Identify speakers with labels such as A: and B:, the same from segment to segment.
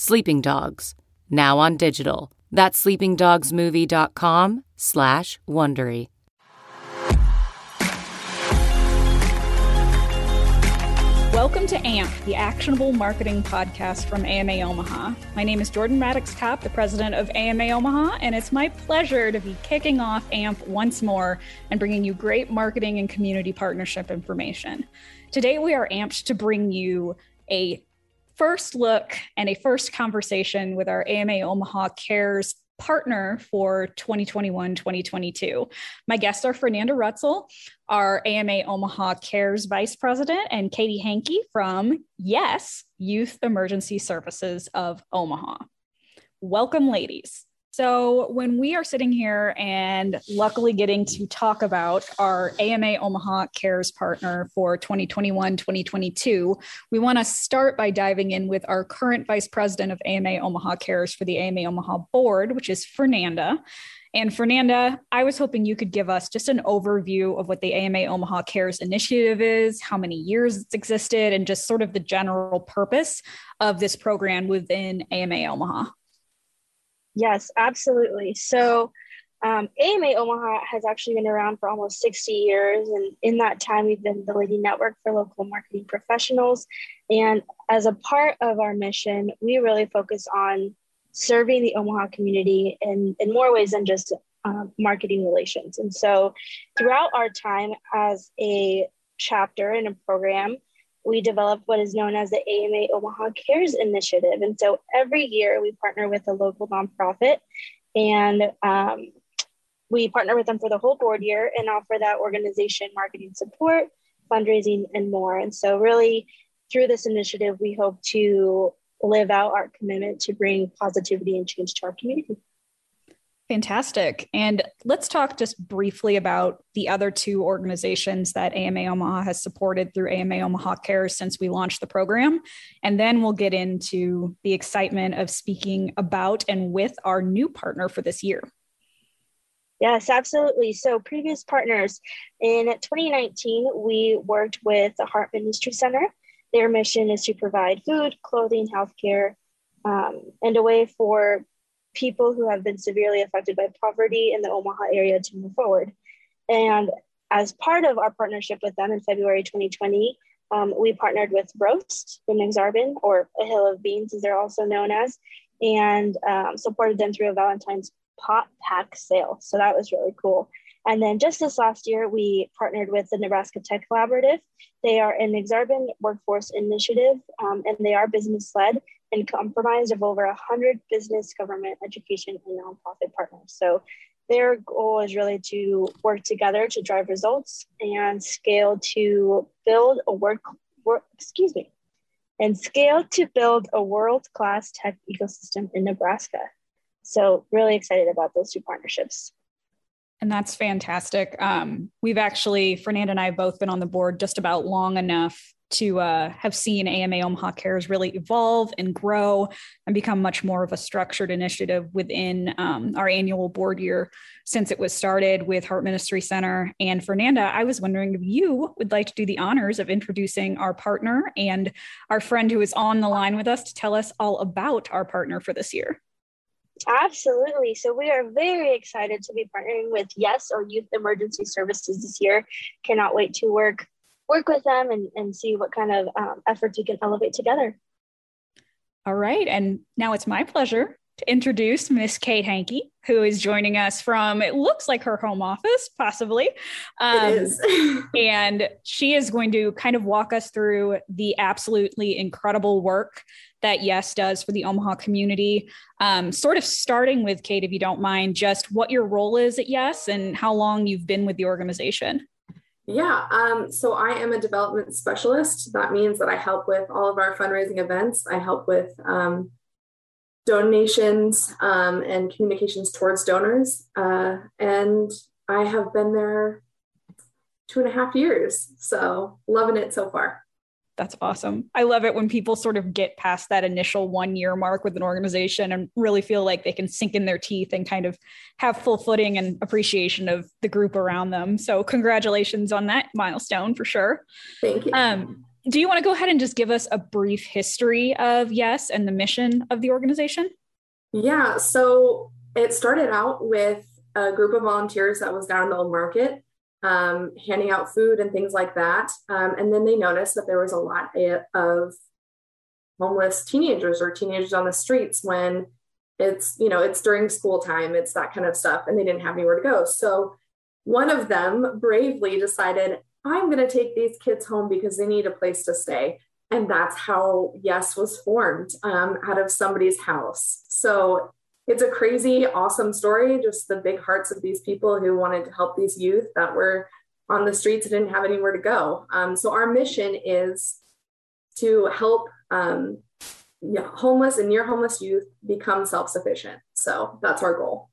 A: Sleeping Dogs, now on digital. That's sleepingdogsmovie.com slash Wondery.
B: Welcome to AMP, the Actionable Marketing Podcast from AMA Omaha. My name is Jordan Maddox Kopp, the president of AMA Omaha, and it's my pleasure to be kicking off AMP once more and bringing you great marketing and community partnership information. Today, we are amped to bring you a first look and a first conversation with our AMA Omaha Cares partner for 2021 2022. My guests are Fernanda Rutzel, our AMA Omaha Cares Vice President, and Katie Hankey from Yes Youth Emergency Services of Omaha. Welcome, ladies. So, when we are sitting here and luckily getting to talk about our AMA Omaha Cares partner for 2021 2022, we want to start by diving in with our current Vice President of AMA Omaha Cares for the AMA Omaha Board, which is Fernanda. And Fernanda, I was hoping you could give us just an overview of what the AMA Omaha Cares initiative is, how many years it's existed, and just sort of the general purpose of this program within AMA Omaha.
C: Yes, absolutely. So, um, AMA Omaha has actually been around for almost 60 years. And in that time, we've been the leading network for local marketing professionals. And as a part of our mission, we really focus on serving the Omaha community in, in more ways than just uh, marketing relations. And so, throughout our time as a chapter in a program, we developed what is known as the AMA Omaha Cares Initiative. And so every year we partner with a local nonprofit and um, we partner with them for the whole board year and offer that organization marketing support, fundraising, and more. And so, really, through this initiative, we hope to live out our commitment to bring positivity and change to our community.
B: Fantastic. And let's talk just briefly about the other two organizations that AMA Omaha has supported through AMA Omaha Care since we launched the program. And then we'll get into the excitement of speaking about and with our new partner for this year.
C: Yes, absolutely. So, previous partners in 2019, we worked with the Heart Ministry Center. Their mission is to provide food, clothing, healthcare, um, and a way for people who have been severely affected by poverty in the Omaha area to move forward. And as part of our partnership with them in February 2020, um, we partnered with Roast in Aksarben, or A Hill of Beans, as they're also known as, and um, supported them through a Valentine's pot pack sale. So that was really cool. And then just this last year, we partnered with the Nebraska Tech Collaborative. They are an Aksarben workforce initiative, um, and they are business led and comprised of over 100 business, government, education, and nonprofit partners. So their goal is really to work together to drive results and scale to build a work, work excuse me, and scale to build a world-class tech ecosystem in Nebraska. So really excited about those two partnerships.
B: And that's fantastic. Um, we've actually, Fernanda and I have both been on the board just about long enough to uh, have seen AMA Omaha Cares really evolve and grow and become much more of a structured initiative within um, our annual board year since it was started with Heart Ministry Center. And Fernanda, I was wondering if you would like to do the honors of introducing our partner and our friend who is on the line with us to tell us all about our partner for this year.
C: Absolutely. So we are very excited to be partnering with Yes or Youth Emergency Services this year. Cannot wait to work work with them and, and see what kind of um, efforts we can elevate together.
B: All right. And now it's my pleasure to introduce Miss Kate Hankey, who is joining us from, it looks like her home office, possibly.
D: Um, it is.
B: and she is going to kind of walk us through the absolutely incredible work that Yes does for the Omaha community. Um, sort of starting with Kate, if you don't mind, just what your role is at Yes and how long you've been with the organization.
D: Yeah, um, so I am a development specialist. That means that I help with all of our fundraising events. I help with um, donations um, and communications towards donors. Uh, and I have been there two and a half years. So loving it so far.
B: That's awesome. I love it when people sort of get past that initial one year mark with an organization and really feel like they can sink in their teeth and kind of have full footing and appreciation of the group around them. So, congratulations on that milestone for sure.
D: Thank you. Um,
B: do you want to go ahead and just give us a brief history of Yes and the mission of the organization?
D: Yeah. So, it started out with a group of volunteers that was down in the old market um, handing out food and things like that. Um, and then they noticed that there was a lot of homeless teenagers or teenagers on the streets when it's, you know, it's during school time, it's that kind of stuff, and they didn't have anywhere to go. So one of them bravely decided, I'm going to take these kids home because they need a place to stay. And that's how Yes was formed um, out of somebody's house. So it's a crazy, awesome story. Just the big hearts of these people who wanted to help these youth that were on the streets and didn't have anywhere to go. Um, so our mission is to help um, homeless and near homeless youth become self-sufficient. So that's our goal.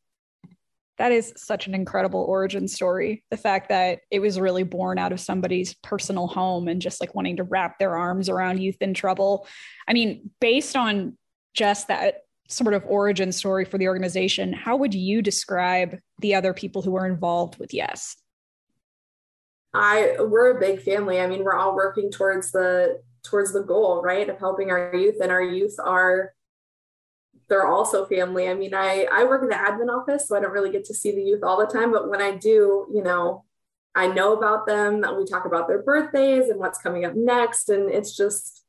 B: That is such an incredible origin story. The fact that it was really born out of somebody's personal home and just like wanting to wrap their arms around youth in trouble. I mean, based on just that sort of origin story for the organization, how would you describe the other people who are involved with Yes?
D: I we're a big family. I mean, we're all working towards the towards the goal, right, of helping our youth, and our youth are they're also family. I mean, I I work in the admin office, so I don't really get to see the youth all the time, but when I do, you know, I know about them. We talk about their birthdays and what's coming up next, and it's just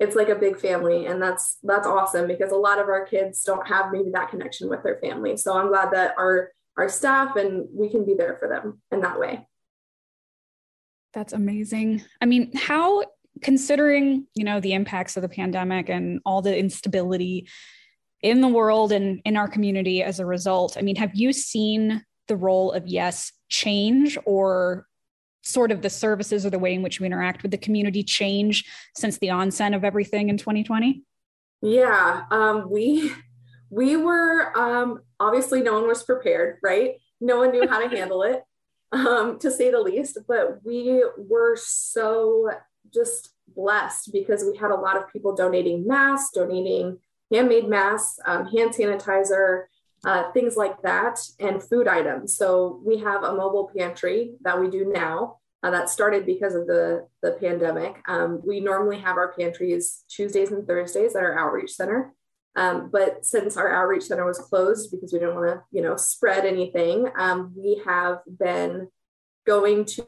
D: it's like a big family and that's that's awesome because a lot of our kids don't have maybe that connection with their family. So i'm glad that our our staff and we can be there for them in that way.
B: That's amazing. I mean how considering you know the impacts of the pandemic and all the instability in the world and in our community as a result i mean have you seen the role of yes change or sort of the services or the way in which we interact with the community change since the onset of everything in 2020?
D: Yeah, um, we we were um, obviously no one was prepared, right? No one knew how to handle it, um, to say the least. But we were so just blessed because we had a lot of people donating masks, donating handmade masks, um, hand sanitizer, uh, things like that, and food items. So we have a mobile pantry that we do now. Uh, that started because of the, the pandemic. Um, we normally have our pantries Tuesdays and Thursdays at our outreach center. Um, but since our outreach center was closed because we didn't want to, you know, spread anything, um, we have been going to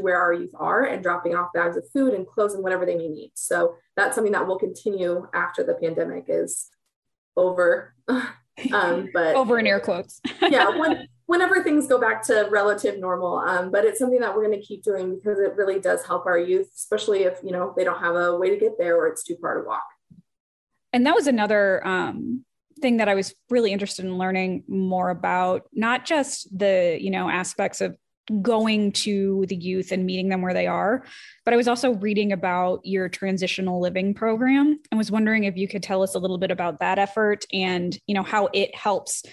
D: where our youth are and dropping off bags of food and clothes and whatever they may need. So that's something that will continue after the pandemic is over.
B: um, but over in air quotes.
D: yeah, when, whenever things go back to relative normal. Um, but it's something that we're going to keep doing because it really does help our youth, especially if you know they don't have a way to get there or it's too far to walk.
B: And that was another um, thing that I was really interested in learning more about, not just the you know aspects of going to the youth and meeting them where they are. But I was also reading about your transitional living program and was wondering if you could tell us a little bit about that effort and, you know, how it helps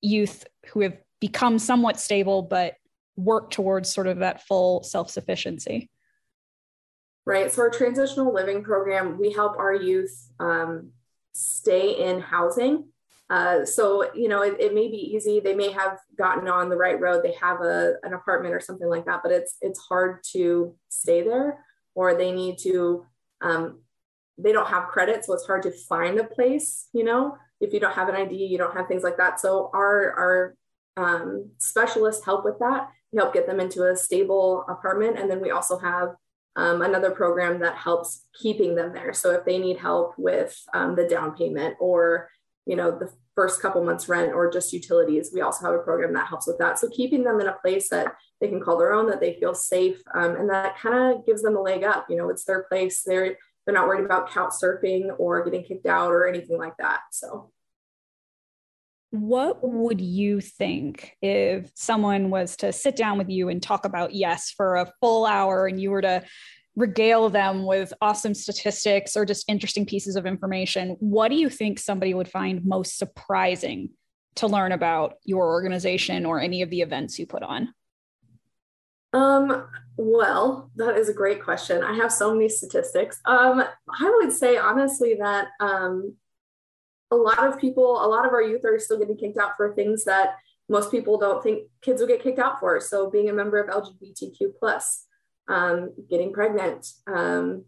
B: youth who have become somewhat stable but work towards sort of that full self-sufficiency.
D: Right. So our transitional living program, we help our youth um, stay in housing uh, so you know it, it, may be easy. They may have gotten on the right road. They have a, an apartment or something like that but it's it's hard to stay there or they need to um, they don't have credit so it's hard to find a place you know if you don't have an id you don't have things like that. So our our um, specialists help with that. We help get them into a stable apartment. And then we also have um, another program that helps keeping them there. So if they need help with um, the down payment or you know the first couple months rent or just utilities we also have a program that helps with that. So keeping them in a place that they can call their own that they feel safe um, and that kind of gives them a leg up you know it's their place. They're they're not worried about couch surfing or getting kicked out or anything like that so.
B: What would you think if someone was to sit down with you and talk about yes for a full hour and you were to regale them with awesome statistics or just interesting pieces of information, what do you think somebody would find most surprising to learn about your organization or any of the events you put on?
D: Um, well, that is a great question. I have so many statistics. Um, I would say honestly that um, a lot of people, a lot of our youth are still getting kicked out for things that most people don't think kids will get kicked out for. So being a member of LGBTQ plus, um, getting pregnant, um,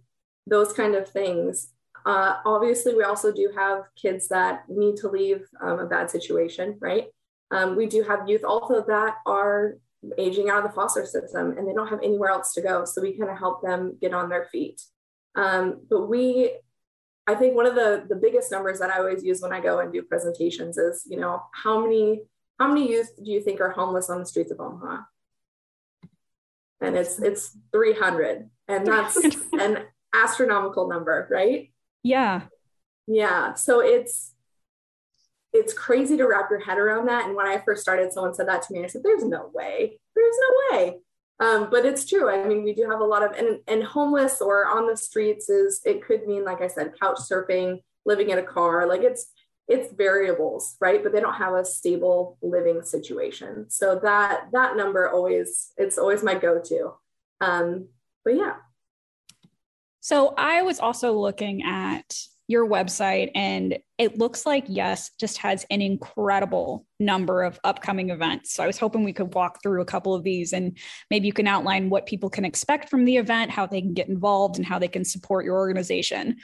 D: those kind of things. Uh, obviously, we also do have kids that need to leave um, a bad situation, right? Um, we do have youth also that are aging out of the foster system and they don't have anywhere else to go. So we kind of help them get on their feet. Um, but we, I think one of the the biggest numbers that I always use when I go and do presentations is, you know, how many how many youth do you think are homeless on the streets of Omaha? And it's it's 300, and that's an astronomical number, right?
B: Yeah.
D: Yeah. So it's it's crazy to wrap your head around that. And when I first started, someone said that to me. And I said, "There's no way. There's no way." Um, but it's true. I mean, we do have a lot of and, and homeless or on the streets is it could mean, like I said, couch surfing, living in a car. Like it's it's variables, right? But they don't have a stable living situation. So that that number always it's always my go-to. Um, but yeah.
B: So I was also looking at your website and it looks like yes just has an incredible number of upcoming events so i was hoping we could walk through a couple of these and maybe you can outline what people can expect from the event how they can get involved and how they can support your organization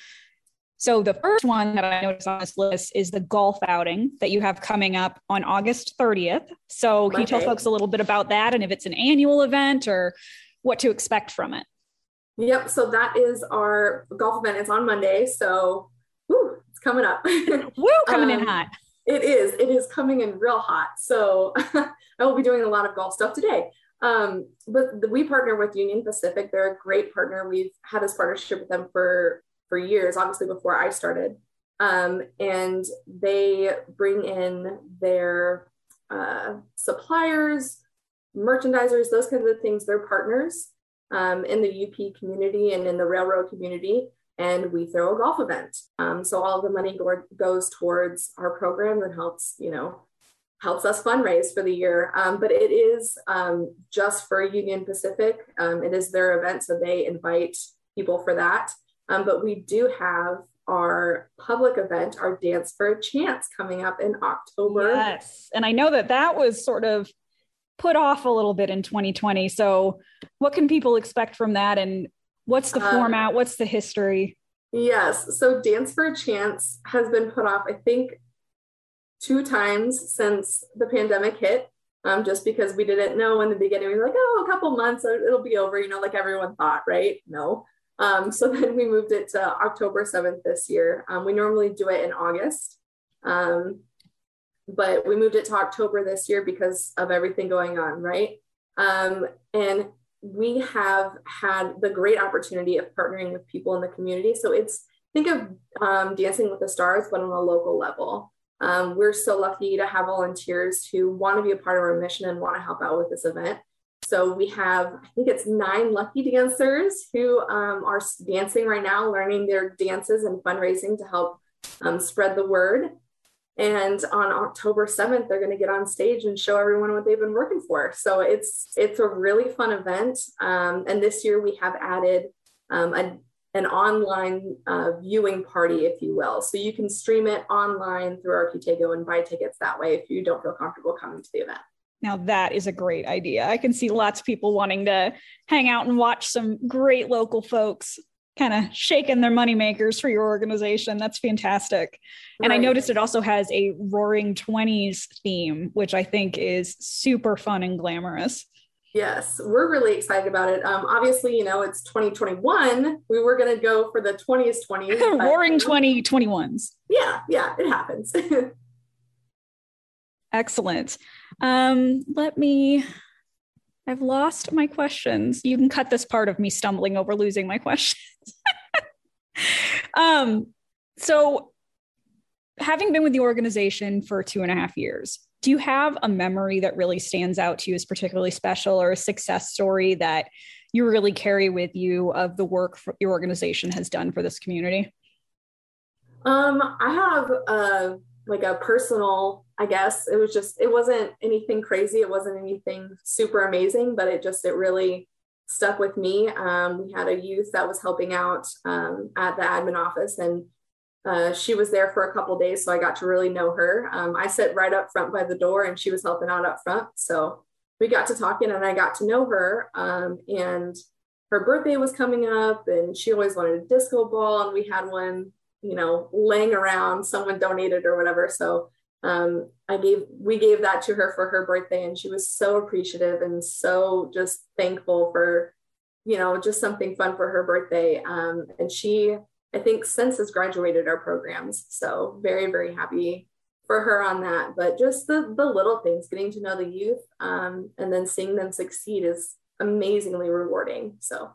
B: so the first one that i noticed on this list is the golf outing that you have coming up on august 30th so can you tell folks a little bit about that and if it's an annual event or what to expect from it
D: Yep. So that is our golf event. It's on Monday. So whew, it's coming up.
B: Woo, coming um, in hot.
D: It is. It is coming in real hot. So I will be doing a lot of golf stuff today. Um, but the, we partner with Union Pacific. They're a great partner. We've had this partnership with them for for years, obviously before I started. Um, and they bring in their uh, suppliers, merchandisers, those kinds of things. They're partners um, in the UP community and in the railroad community, and we throw a golf event. Um, so all the money go- goes towards our program and helps, you know, helps us fundraise for the year. Um, but it is um, just for Union Pacific. Um, it is their event, so they invite people for that. Um, but we do have our public event, our Dance for a Chance, coming up in October.
B: Yes, and I know that that was sort of put off a little bit in 2020. So, what can people expect from that? And what's the um, format? What's the history?
D: Yes. So, Dance for a Chance has been put off, I think, two times since the pandemic hit. Um, just because we didn't know in the beginning, we were like, oh, a couple months, it'll be over, you know, like everyone thought, right? No. Um, so then we moved it to October 7th this year. Um, we normally do it in August. Um, but we moved it to October this year because of everything going on, right? Um, and we have had the great opportunity of partnering with people in the community. So it's think of um, Dancing with the Stars, but on a local level. Um, we're so lucky to have volunteers who want to be a part of our mission and want to help out with this event. So we have, I think it's nine lucky dancers who um, are dancing right now, learning their dances and fundraising to help um, spread the word. And on October 7th, they're going to get on stage and show everyone what they've been working for. So it's it's a really fun event. Um, and this year we have added um, a, an online uh, viewing party, if you will. So you can stream it online through Architego and buy tickets that way if you don't feel comfortable coming to the event.
B: Now, that is a great idea. I can see lots of people wanting to hang out and watch some great local folks kind of shaking their moneymakers for your organization. That's fantastic. Right. And I noticed it also has a roaring 20s theme, which I think is super fun and glamorous.
D: Yes, we're really excited about it. Um, obviously, you know, it's 2021. We were going to go for the 20s, 20s.
B: roaring 2021s.
D: Yeah, yeah, it happens.
B: Excellent. Um, let me I've lost my questions. You can cut this part of me stumbling over losing my questions. um, so, having been with the organization for two and a half years, do you have a memory that really stands out to you as particularly special or a success story that you really carry with you of the work your organization has done for this community?
D: Um, I have a like a personal, I guess. It was just it wasn't anything crazy. It wasn't anything super amazing, but it just it really stuck with me. Um, we had a youth that was helping out um, at the admin office, and uh, she was there for a couple days, so I got to really know her. Um, I sat right up front by the door, and she was helping out up front. So we got to talking, and I got to know her. Um, and her birthday was coming up, and she always wanted a disco ball, and we had one, you know, laying around. Someone donated or whatever. So um, I gave we gave that to her for her birthday, and she was so appreciative and so just thankful for, you know, just something fun for her birthday. Um, and she, I think, since has graduated our programs, so very very happy for her on that. But just the the little things, getting to know the youth, um, and then seeing them succeed is amazingly rewarding. So.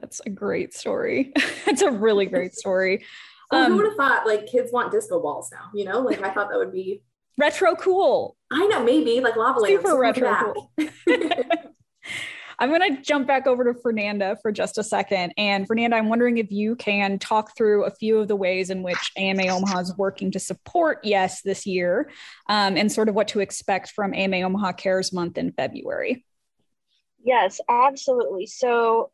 B: That's a great story. it's a really great story.
D: Well, um, who would have thought like kids want disco balls now? You know, like I thought that would be
B: retro cool.
D: I know, maybe like lava lamps. Super retro cool.
B: I'm going to jump back over to Fernanda for just a second. And Fernanda, I'm wondering if you can talk through a few of the ways in which AMA Omaha is working to support Yes this year um, and sort of what to expect from AMA Omaha Cares Month in February.
C: Yes, absolutely. So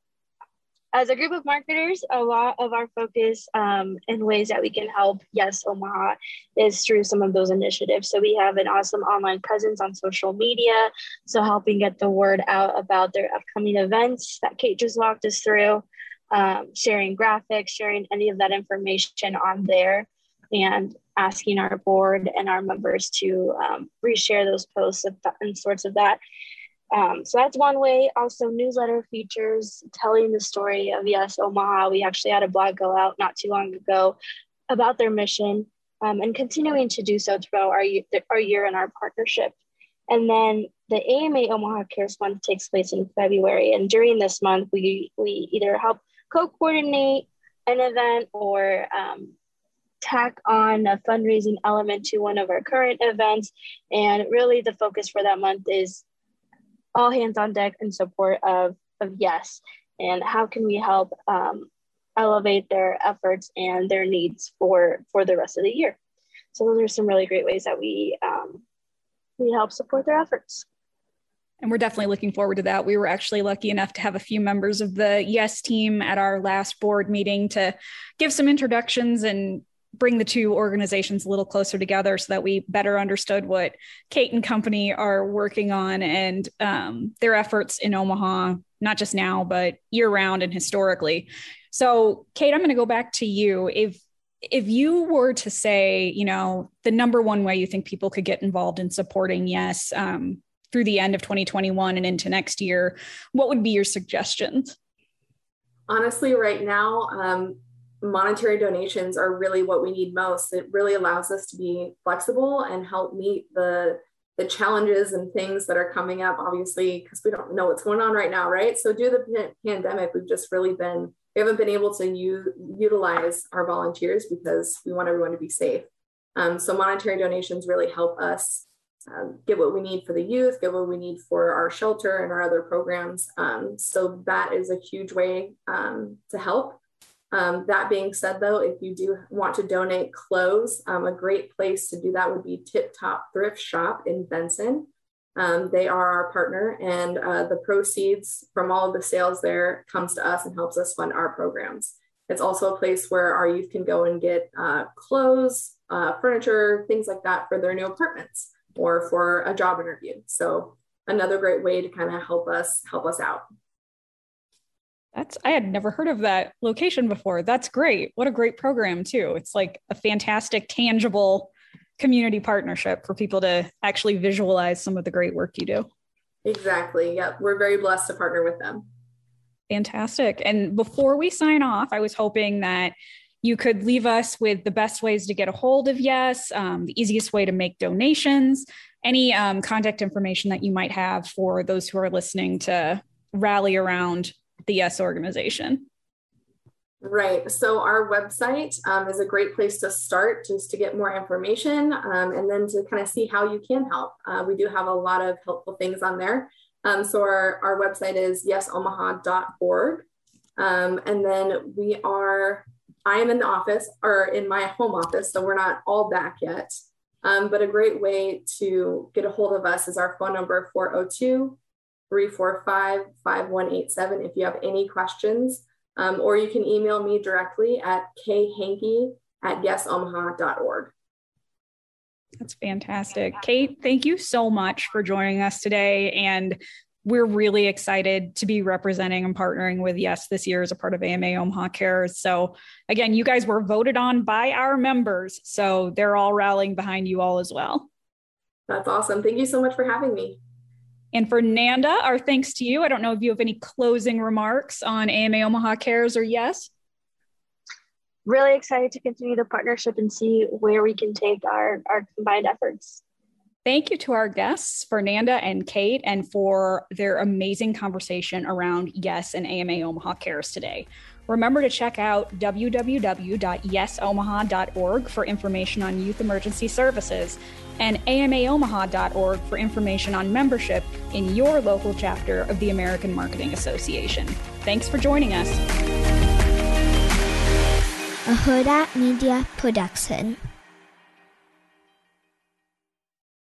C: as a group of marketers, a lot of our focus um, and ways that we can help Yes Omaha is through some of those initiatives. So we have an awesome online presence on social media. So helping get the word out about their upcoming events that Kate just walked us through, um, sharing graphics, sharing any of that information on there, and asking our board and our members to um, reshare those posts and sorts of that. Um, so that's one way. Also, newsletter features telling the story of Yes Omaha. We actually had a blog go out not too long ago about their mission um, and continuing to do so throughout our, our year and our partnership. And then the AMA Omaha Cares Month takes place in February. And during this month, we, we either help co coordinate an event or um, tack on a fundraising element to one of our current events. And really, the focus for that month is all hands on deck in support of, of yes. And how can we help um, elevate their efforts and their needs for for the rest of the year? So those are some really great ways that we um, we help support their efforts.
B: And we're definitely looking forward to that. We were actually lucky enough to have a few members of the Yes team at our last board meeting to give some introductions and bring the two organizations a little closer together so that we better understood what Kate and company are working on and um, their efforts in Omaha, not just now, but year round and historically. So, Kate, I'm going to go back to you. If if you were to say, you know, the number one way you think people could get involved in supporting Yes um, through the end of 2021 and into next year, what would be your suggestions?
D: Honestly, right now, um, monetary donations are really what we need most. It really allows us to be flexible and help meet the the challenges and things that are coming up obviously because we don't know what's going on right now right? So due to the pandemic we've just really been we haven't been able to u- utilize our volunteers because we want everyone to be safe. Um, so monetary donations really help us um, get what we need for the youth get what we need for our shelter and our other programs. Um, so that is a huge way um, to help um, that being said, though, if you do want to donate clothes, um, a great place to do that would be Tip Top Thrift Shop in Benson. Um, they are our partner, and uh, the proceeds from all of the sales there comes to us and helps us fund our programs. It's also a place where our youth can go and get uh, clothes, uh, furniture, things like that for their new apartments or for a job interview. So another great way to kind of help us help us out.
B: That's I had never heard of that location before. That's great. What a great program too. It's like a fantastic tangible community partnership for people to actually visualize some of the great work you do.
D: Exactly. Yep. We're very blessed to partner with them.
B: Fantastic. And before we sign off, I was hoping that you could leave us with the best ways to get a hold of Yes, um, the easiest way to make donations, any um, contact information that you might have for those who are listening to rally around the Yes organization?
D: Right. So our website um, is a great place to start just to get more information um, and then to kind of see how you can help. Uh, we do have a lot of helpful things on there. Um, so our, our website is yesomaha.org. Um, and then we are, I am in the office or in my home office, so we're not all back yet. Um, but a great way to get a hold of us is our phone number 402 345 5187 if you have any questions. Um, or you can email me directly at khankey at yesomaha.org.
B: That's fantastic. Kate, thank you so much for joining us today. And we're really excited to be representing and partnering with Yes this year as a part of AMA Omaha Cares. So, again, you guys were voted on by our members. So, they're all rallying behind you all as well.
D: That's awesome. Thank you so much for having me.
B: And Fernanda, our thanks to you. I don't know if you have any closing remarks on AMA Omaha Cares or Yes.
C: Really excited to continue the partnership and see where we can take our, our combined efforts.
B: Thank you to our guests, Fernanda and Kate, and for their amazing conversation around Yes and AMA Omaha Cares today. Remember to check out www.yesomaha.org for information on youth emergency services and amaomaha.org for information on membership in your local chapter of the American Marketing Association. Thanks for joining us.
E: A Huda Media Production.